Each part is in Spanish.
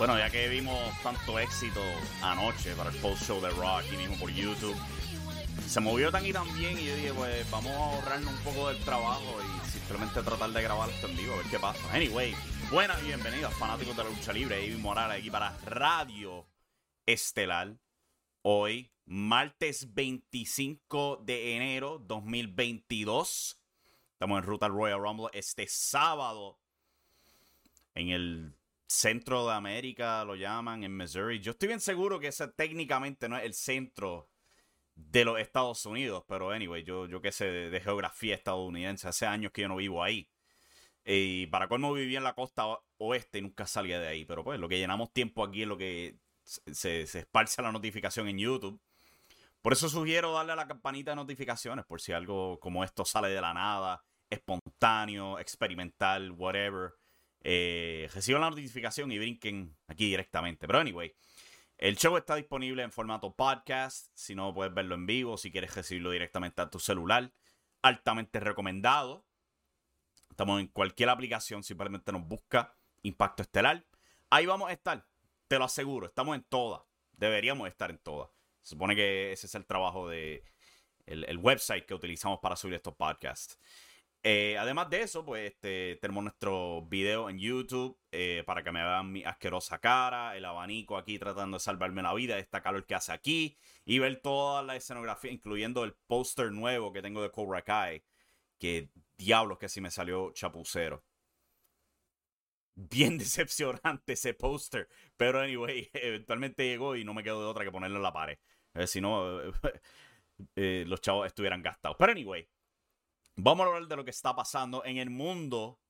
Bueno, ya que vimos tanto éxito anoche para el post show de Rock y mismo por YouTube, se movió tan y tan bien y yo dije, pues vamos a ahorrarnos un poco del trabajo y simplemente tratar de grabar esto en vivo, a ver qué pasa. Anyway, buenas y bienvenidos fanáticos de la lucha libre. Ivy Morales aquí para Radio Estelar. Hoy, martes 25 de enero 2022. Estamos en ruta al Royal Rumble este sábado en el centro de América, lo llaman, en Missouri. Yo estoy bien seguro que ese técnicamente no es el centro de los Estados Unidos, pero anyway, yo, yo qué sé de, geografía estadounidense, hace años que yo no vivo ahí. Y para colmo viví en la costa oeste y nunca salía de ahí, pero pues lo que llenamos tiempo aquí es lo que se, se esparce la notificación en YouTube. Por eso sugiero darle a la campanita de notificaciones, por si algo como esto sale de la nada, espontáneo, experimental, whatever eh, reciban la notificación y brinquen aquí directamente. Pero anyway, el show está disponible en formato podcast. Si no, puedes verlo en vivo. Si quieres recibirlo directamente a tu celular, altamente recomendado. Estamos en cualquier aplicación. Simplemente nos busca Impacto Estelar. Ahí vamos a estar. Te lo aseguro. Estamos en todas. Deberíamos estar en todas. Se supone que ese es el trabajo de el website que utilizamos para subir estos podcasts. Eh, además de eso, pues este, tenemos nuestro video en YouTube eh, para que me vean mi asquerosa cara, el abanico aquí tratando de salvarme la vida, esta calor que hace aquí, y ver toda la escenografía, incluyendo el póster nuevo que tengo de Cobra Kai, que diablos que si me salió chapucero. Bien decepcionante ese póster, pero anyway, eventualmente llegó y no me quedo de otra que ponerlo en la pared. Eh, si no, los chavos estuvieran gastados. Pero anyway, Vamos a hablar de lo que está pasando en el mundo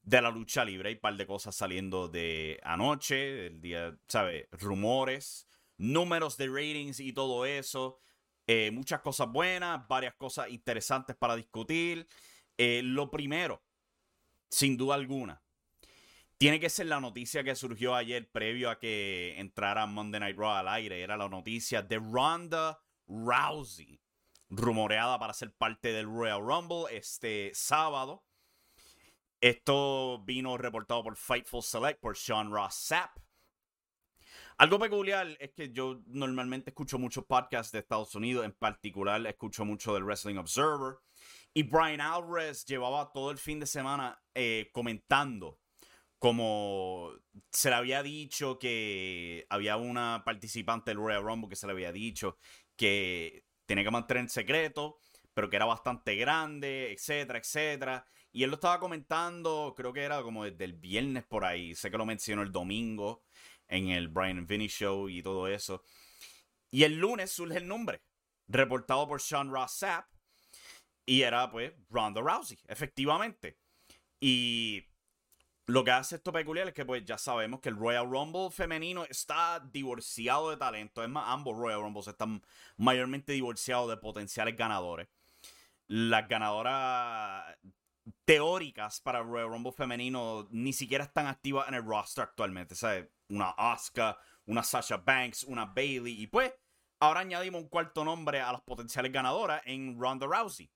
de la lucha libre. Hay un par de cosas saliendo de anoche, el día, ¿sabes? Rumores, números de ratings y todo eso. Eh, muchas cosas buenas, varias cosas interesantes para discutir. Eh, lo primero, sin duda alguna, tiene que ser la noticia que surgió ayer previo a que entrara Monday Night Raw al aire. Era la noticia de Ronda Rousey rumoreada para ser parte del Royal Rumble este sábado. Esto vino reportado por Fightful Select por Sean Ross Sapp. Algo peculiar es que yo normalmente escucho muchos podcasts de Estados Unidos, en particular escucho mucho del Wrestling Observer. Y Brian Alvarez llevaba todo el fin de semana eh, comentando como se le había dicho que había una participante del Royal Rumble que se le había dicho que tenía que mantener en secreto, pero que era bastante grande, etcétera, etcétera. Y él lo estaba comentando, creo que era como desde el viernes por ahí. Sé que lo mencionó el domingo en el Brian Vinny Show y todo eso. Y el lunes surge el nombre, reportado por Sean Ross Sapp. Y era pues Ronda Rousey, efectivamente. Y lo que hace esto peculiar es que pues ya sabemos que el Royal Rumble femenino está divorciado de talento. Es más, ambos Royal Rumbles están mayormente divorciados de potenciales ganadores. Las ganadoras teóricas para el Royal Rumble femenino ni siquiera están activas en el roster actualmente. ¿sabes? Una Asuka, una Sasha Banks, una Bailey. Y pues ahora añadimos un cuarto nombre a las potenciales ganadoras en Ronda Rousey,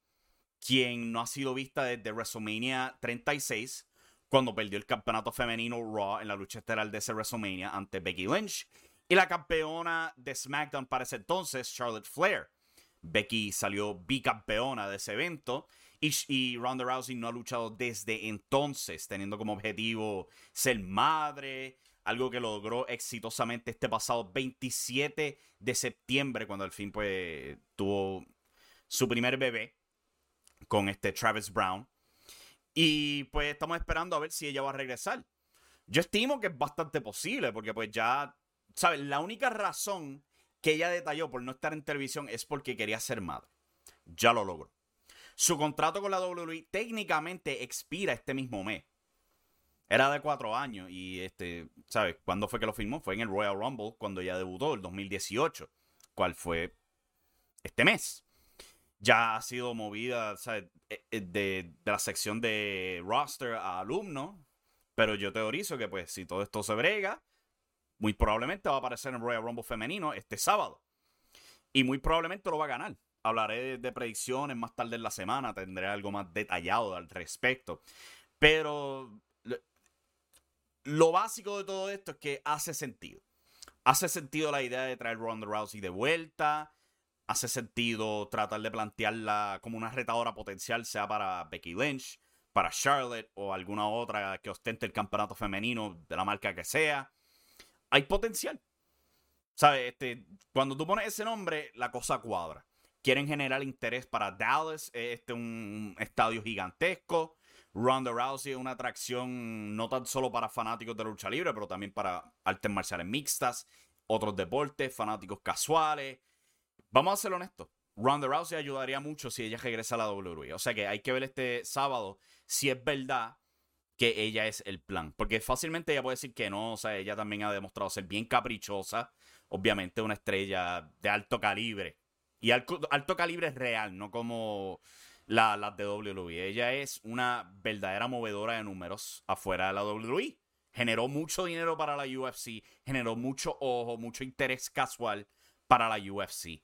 quien no ha sido vista desde WrestleMania 36 cuando perdió el campeonato femenino Raw en la lucha estelar de ese WrestleMania ante Becky Lynch. Y la campeona de SmackDown para ese entonces, Charlotte Flair. Becky salió bicampeona de ese evento y, y, Ronda Rousey no ha luchado desde entonces, teniendo como objetivo ser madre, algo que logró exitosamente este pasado 27 de septiembre, cuando al fin pues, tuvo su primer bebé con este Travis Brown. Y pues estamos esperando a ver si ella va a regresar. Yo estimo que es bastante posible, porque pues ya, ¿sabes? La única razón que ella detalló por no estar en televisión es porque quería ser madre. Ya lo logró. Su contrato con la WWE técnicamente expira este mismo mes. Era de cuatro años y, este, ¿sabes? ¿Cuándo fue que lo firmó? Fue en el Royal Rumble cuando ella debutó, el 2018. ¿Cuál fue este mes? Ya ha sido movida eh, eh, de, la sección de roster a alumno. Pero yo teorizo que, pues, si todo esto se brega, muy probablemente va a aparecer en Royal Rumble femenino este sábado. Y muy probablemente lo va a ganar. Hablaré de, predicciones más tarde en la semana, tendré algo más detallado al respecto. Pero lo básico de todo esto es que hace sentido. Hace sentido la idea de traer Ronda Rousey de vuelta. Hace sentido tratar de plantearla como una retadora potencial, sea para Becky Lynch, para Charlotte o alguna otra que ostente el campeonato femenino de la marca que sea. Hay potencial. ¿Sabes? Este, cuando tú pones ese nombre, la cosa cuadra. Quieren generar interés para Dallas, este un estadio gigantesco. Ronda Rousey es una atracción no tan solo para fanáticos de lucha libre, pero también para artes marciales mixtas, otros deportes, fanáticos casuales. Vamos a ser honestos. Ronda Rousey ayudaría mucho si ella regresa a la WWE. O sea que hay que ver este sábado si es verdad que ella es el plan. Porque fácilmente ella puede decir que no. O sea, ella también ha demostrado ser bien caprichosa. Obviamente una estrella de alto calibre. Y alto, calibre es real, no como las la de WWE. Ella es una verdadera movedora de números afuera de la WWE. Generó mucho dinero para la UFC, generó mucho ojo, mucho interés casual para la UFC.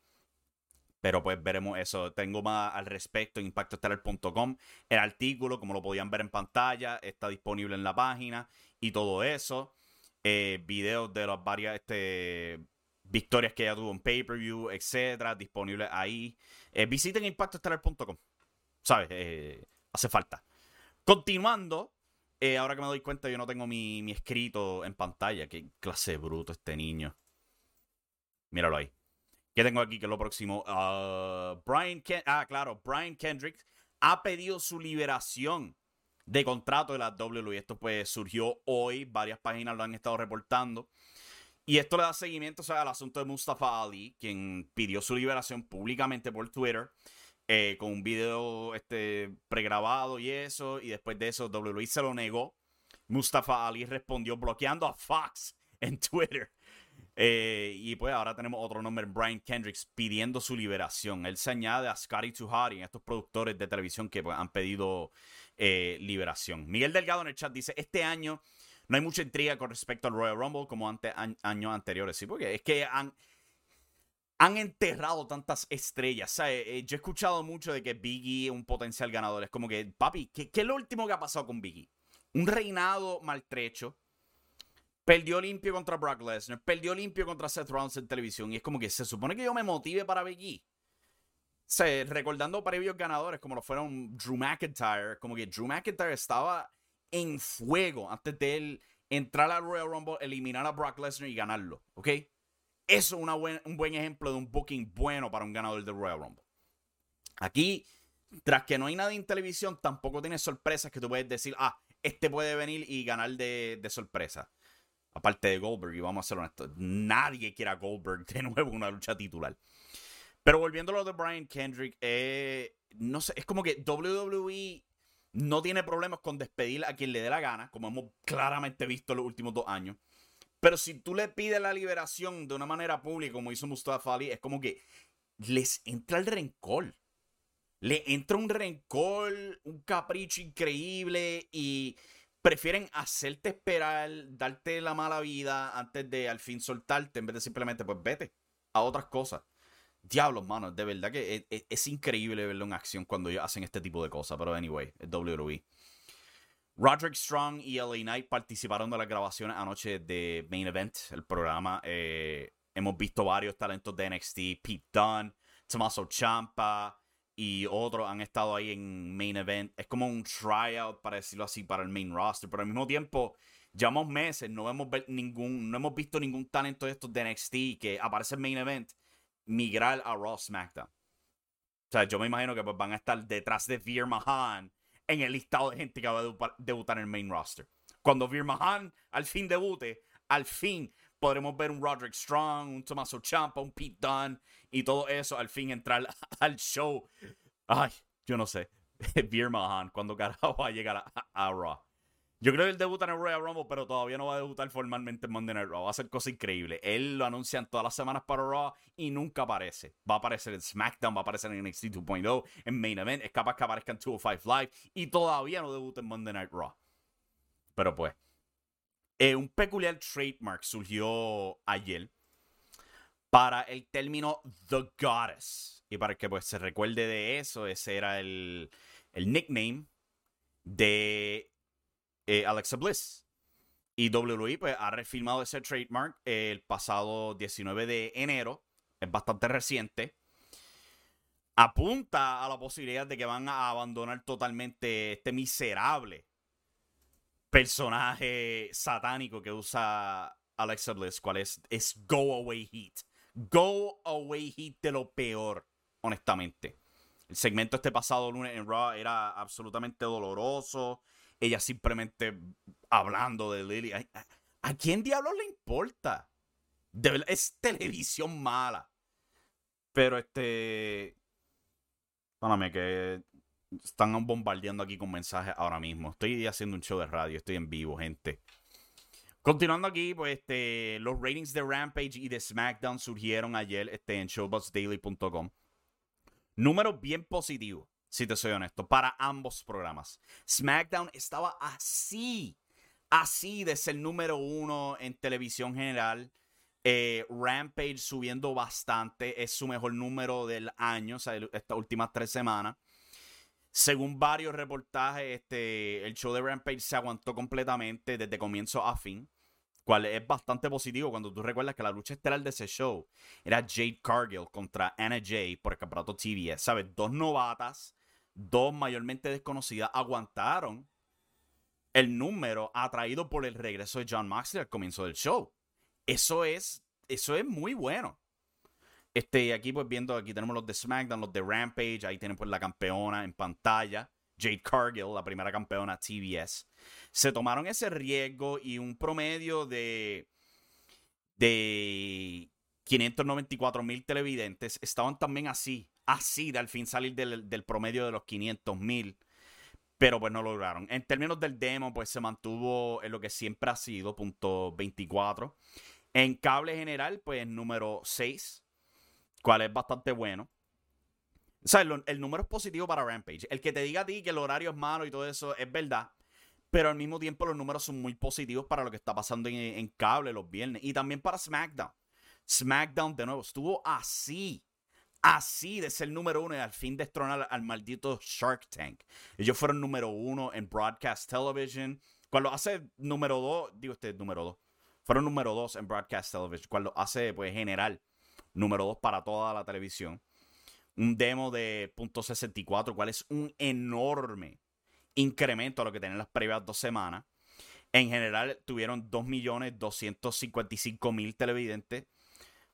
Pero pues veremos eso. Tengo más al respecto en impactoestelar.com. El artículo, como lo podían ver en pantalla, está disponible en la página y todo eso. Eh, videos de las varias este, victorias que ella tuvo en pay-per-view, etcétera, disponibles ahí. Eh, visiten impactoestelar.com. ¿Sabes? Eh, hace falta. Continuando, eh, ahora que me doy cuenta, yo no tengo mi, escrito en pantalla. Qué clase de bruto este niño. Míralo ahí. ¿Qué tengo aquí? Que es lo próximo. Uh, Brian ah, claro. Brian Kendrick ha pedido su liberación de contrato de la WWE. Esto pues surgió hoy. Varias páginas lo han estado reportando. Y esto le da seguimiento al asunto de Mustafa Ali, quien pidió su liberación públicamente por Twitter. Eh, con un video este, pregrabado y eso. Y después de eso, WWE se lo negó. Mustafa Ali respondió bloqueando a Fox en Twitter. Eh, y pues ahora tenemos otro nombre, Brian Kendricks, pidiendo su liberación. Él se añade a Scotty Tuhari, estos productores de televisión que pues, han pedido eh, liberación. Miguel Delgado en el chat dice, este año no hay mucha intriga con respecto al Royal Rumble como antes, años anteriores. Sí, porque es que han, han enterrado tantas estrellas. Eh, yo he escuchado mucho de que Biggie es un potencial ganador. Es como que, papi, ¿qué, es lo último que ha pasado con Biggie? Un reinado maltrecho. Perdió limpio contra Brock Lesnar. Perdió limpio contra Seth Rollins en televisión. Y es como que se supone que yo me motive para Biggie. O recordando previos ganadores como lo fueron Drew McIntyre. Como que Drew McIntyre estaba en fuego antes de él entrar al Royal Rumble, eliminar a Brock Lesnar y ganarlo. ¿Ok? Eso es un buen ejemplo de un booking bueno para un ganador del Royal Rumble. Aquí, tras que no hay nada en televisión, tampoco tienes sorpresas que tú puedes decir, ah, este puede venir y ganar de, sorpresa. Aparte de Goldberg, y vamos a ser honestos, nadie quiere a Goldberg de nuevo una lucha titular. Pero volviendo a lo de Brian Kendrick, eh, no sé, es como que WWE no tiene problemas con despedir a quien le dé la gana, como hemos claramente visto en los últimos dos años. Pero si tú le pides la liberación de una manera pública, como hizo Mustafa Ali, es como que les entra el rencor. Le entra un rencor, un capricho increíble y prefieren hacerte esperar, darte la mala vida antes de al fin soltarte en vez de simplemente, pues vete a otras cosas. Diablos, mano, de verdad que es, es increíble verlo en acción cuando ellos hacen este tipo de cosas. Pero anyway, WWE. Roderick Strong y LA Knight participaron de las grabaciones anoche de Main Event, el programa. Eh, hemos visto varios talentos de NXT, Pete Dunne, Tommaso Champa y otros han estado ahí en Main Event. Es como un tryout, para decirlo así, para el main roster, pero al mismo tiempo, llevamos meses, no hemos, ningún, no hemos visto ningún talento de estos de NXT que aparece en Main Event migrar a Raw SmackDown. O sea, yo me imagino que pues, van a estar detrás de Veer Mahan en el listado de gente que va a debutar en el main roster. Cuando Veer Mahan al fin debute, al fin podremos ver un Roderick Strong, un Tommaso Ciampa, un Pete Dunne y todo eso al fin entrar al show. Ay, yo no sé. Veer Mahan, cuando carajo va a llegar a Raw. Yo creo que él debuta en el Royal Rumble, pero todavía no va a debutar formalmente en Monday Night Raw. Va a ser cosa increíble. Él lo anuncian todas las semanas para Raw y nunca aparece. Va a aparecer en SmackDown, va a aparecer en NXT 2.0, en Main Event. Es capaz que aparezca en 205 Live y todavía no debuta en Monday Night Raw. Pero pues, eh, un peculiar trademark surgió ayer para el término The Goddess. Y para que pues se recuerde de eso, ese era el, el nickname de eh, Alexa Bliss. Y WWE pues, ha refilmado ese trademark el pasado 19 de enero. Es bastante reciente. Apunta a la posibilidad de que van a abandonar totalmente este miserable personaje satánico que usa Alexa Bliss, cual es, es Go Away Heat. Go Away Heat de lo peor, honestamente. El segmento este pasado lunes en Raw era absolutamente doloroso. Ella simplemente hablando de Lily. ¿A, quién diablos le importa? es televisión mala. Pero este. Párame, que están bombardeando aquí con mensajes ahora mismo. Estoy haciendo un show de radio, estoy en vivo, gente. Continuando aquí, pues este, los ratings de Rampage y de SmackDown surgieron ayer este, en showbuzzdaily.com. Número bien positivo, si te soy honesto, para ambos programas. SmackDown estaba así, así de ser número uno en televisión general. Eh, Rampage subiendo bastante, es su mejor número del año, o sea, estas últimas tres semanas. Según varios reportajes, este, el show de Rampage se aguantó completamente desde comienzo a fin, cual es bastante positivo cuando tú recuerdas que la lucha estelar de ese show era Jade Cargill contra Anna Jay por el campeonato TBS. ¿Sabes? Dos novatas, dos mayormente desconocidas, aguantaron el número atraído por el regreso de John Moxley al comienzo del show. Eso es, eso es muy bueno. Este, aquí pues viendo, aquí tenemos los de SmackDown, los de Rampage, ahí tienen pues la campeona en pantalla, Jade Cargill, la primera campeona TBS. Se tomaron ese riesgo y un promedio de, de 594 mil televidentes estaban también así, así de al fin salir del, del promedio de los 500 mil pero pues no lograron. En términos del demo, pues se mantuvo en lo que siempre ha sido, punto 24. En cable general, pues número 6 cual es bastante bueno. O sea, el, número es positivo para Rampage. El que te diga a ti que el horario es malo y todo eso es verdad. Pero al mismo tiempo los números son muy positivos para lo que está pasando en, cable los viernes. Y también para SmackDown. SmackDown de nuevo estuvo así. Así de ser número uno y al fin destronar al maldito Shark Tank. Ellos fueron número uno en Broadcast Television. Cuando hace número dos, digo este número dos. Fueron número dos en Broadcast Television. Cuando hace pues general número 2 para toda la televisión. Un demo de .64, cual es un enorme incremento a lo que tenían las previas dos semanas. En general tuvieron 2.255.000 televidentes.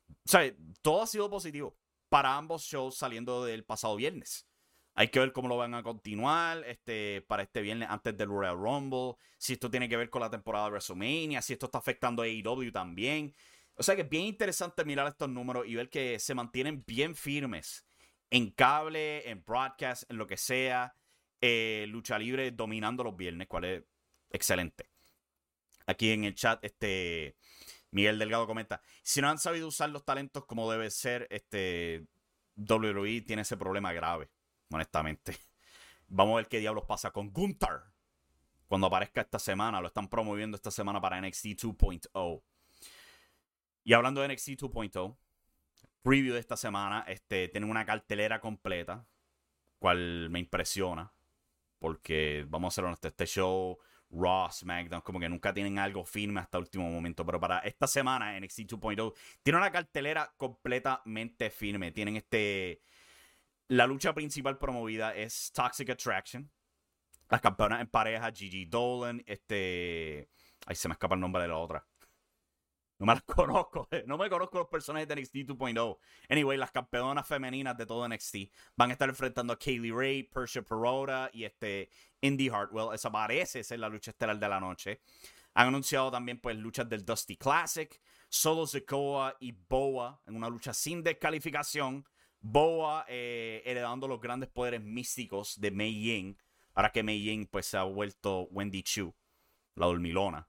O sea, todo ha sido positivo para ambos shows saliendo del pasado viernes. Hay que ver cómo lo van a continuar este, para este viernes antes del Royal Rumble. Si esto tiene que ver con la temporada de WrestleMania. Si esto está afectando a AEW también. O sea que es bien interesante mirar estos números y ver que se mantienen bien firmes en cable, en broadcast, en lo que sea. Eh, lucha libre dominando los viernes, cual es excelente. Aquí en el chat, este Miguel Delgado comenta: si no han sabido usar los talentos como debe ser, este WWE tiene ese problema grave, honestamente. Vamos a ver qué diablos pasa con Gunther cuando aparezca esta semana. Lo están promoviendo esta semana para NXT 2.0. Y hablando de NXT 2.0, preview de esta semana, este, tienen una cartelera completa, cual me impresiona. Porque, vamos a ser honestos, este show, Raw, SmackDown, como que nunca tienen algo firme hasta el último momento. Pero para esta semana, NXT 2.0 tiene una cartelera completamente firme. Tienen este. La lucha principal promovida es Toxic Attraction. Las campeonas en pareja, Gigi Dolan, este. Ahí se me escapa el nombre de la otra. No me las conozco. No me conozco los personajes de NXT 2.0. Anyway, las campeonas femeninas de todo NXT van a estar enfrentando a Kaylee Ray, Persia Perota y este Indy Hartwell. Esa parece ser la lucha estelar de la noche. Han anunciado también pues luchas del Dusty Classic, Solo Sikoa y Boa en una lucha sin descalificación. Boa eh, heredando los grandes poderes místicos de Mei Ying. Ahora que Mei Ying pues se ha vuelto Wendy Chu, la dormilona.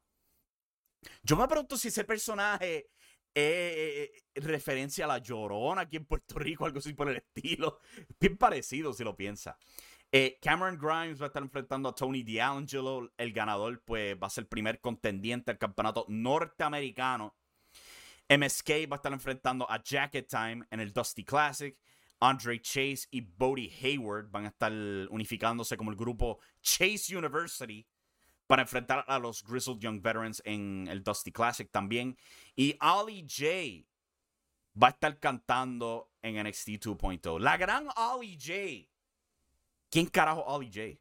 Yo me pregunto si ese personaje es referencia a la llorona aquí en Puerto Rico, algo así por el estilo. Bien parecido si lo piensa. Eh, Cameron Grimes va a estar enfrentando a Tony D'Angelo. El ganador, pues, va a ser el primer contendiente al campeonato norteamericano. MSK va a estar enfrentando a Jacket Time en el Dusty Classic. Andre Chase y Bodie Hayward van a estar unificándose como el grupo Chase University para enfrentar a los Grizzled Young Veterans en el Dusty Classic también. Y Ollie J va a estar cantando en NXT 2.0. La gran Ollie J. ¿Quién carajo Ollie J?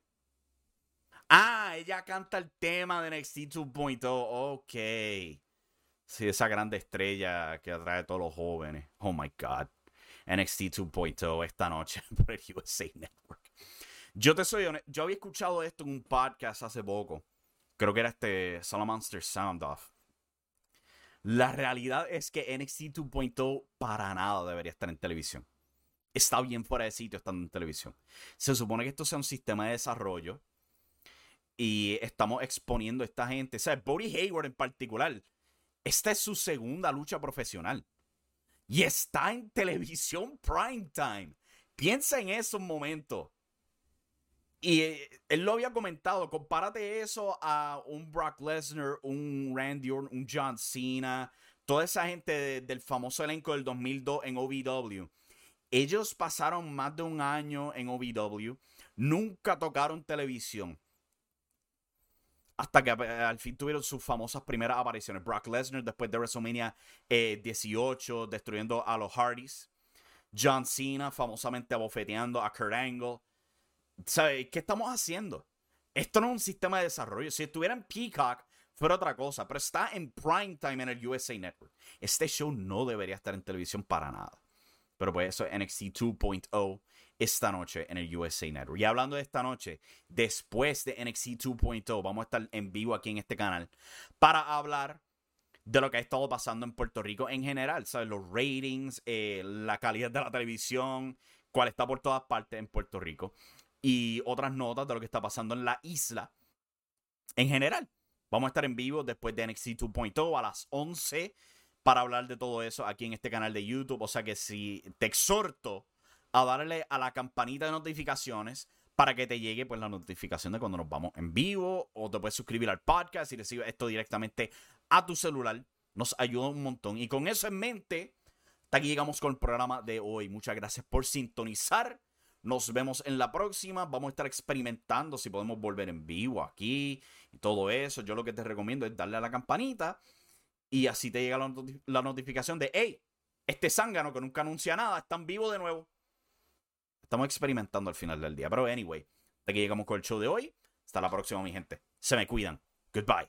Ah, ella canta el tema de NXT 2.0. Ok. Sí, esa grande estrella que atrae a todos los jóvenes. Oh my God. NXT 2.0 esta noche por el USA Network. Yo te soy honesto, yo había escuchado esto en un podcast hace poco. Creo que era este Salamonster Sound Off. La realidad es que NXT 2.0 para nada debería estar en televisión. Está bien fuera de sitio estando en televisión. Se supone que esto sea un sistema de desarrollo y estamos exponiendo a esta gente. O sea, Bodie Hayward en particular. Esta es su segunda lucha profesional. Y está en televisión prime time. Piensa en esos momentos. Y eh, él lo había comentado, compárate eso a un Brock Lesnar, un Randy Orton, un John Cena, toda esa gente del famoso elenco del 2002 en OVW. Ellos pasaron más de un año en OVW, nunca tocaron televisión. Hasta que al fin tuvieron sus famosas primeras apariciones. Brock Lesnar después de WrestleMania 18, eh, destruyendo a los Hardys. John Cena famosamente abofeteando a Kurt Angle. ¿Sabes? ¿Qué estamos haciendo? Esto no es un sistema de desarrollo. Si estuviera en Peacock, fuera otra cosa. Pero está en prime time en el USA Network. Este show no debería estar en televisión para nada. Pero pues eso es NXT 2.0 esta noche en el USA Network. Y hablando de esta noche, después de NXT 2.0, vamos a estar en vivo aquí en este canal para hablar de lo que ha estado pasando en Puerto Rico en general, ¿sabes? Los ratings, eh, la calidad de la televisión, cuál está por todas partes en Puerto Rico y otras notas de lo que está pasando en la isla en general. Vamos a estar en vivo después de NXT 2.0 a las 11 para hablar de todo eso aquí en este canal de YouTube. O sea que si te exhorto a darle a la campanita de notificaciones para que te llegue pues la notificación de cuando nos vamos en vivo o te puedes suscribir al podcast y recibes esto directamente a tu celular. Nos ayuda un montón. Y con eso en mente, hasta aquí llegamos con el programa de hoy. Muchas gracias por sintonizar. Nos vemos en la próxima. Vamos a estar experimentando si podemos volver en vivo aquí y todo eso. Yo lo que te recomiendo es darle a la campanita y así te llega la, notificación de, hey, este zángano que nunca anuncia nada está en vivo de nuevo. Estamos experimentando al final del día. Pero anyway, hasta aquí llegamos con el show de hoy. Hasta la próxima, mi gente. Se me cuidan. Goodbye.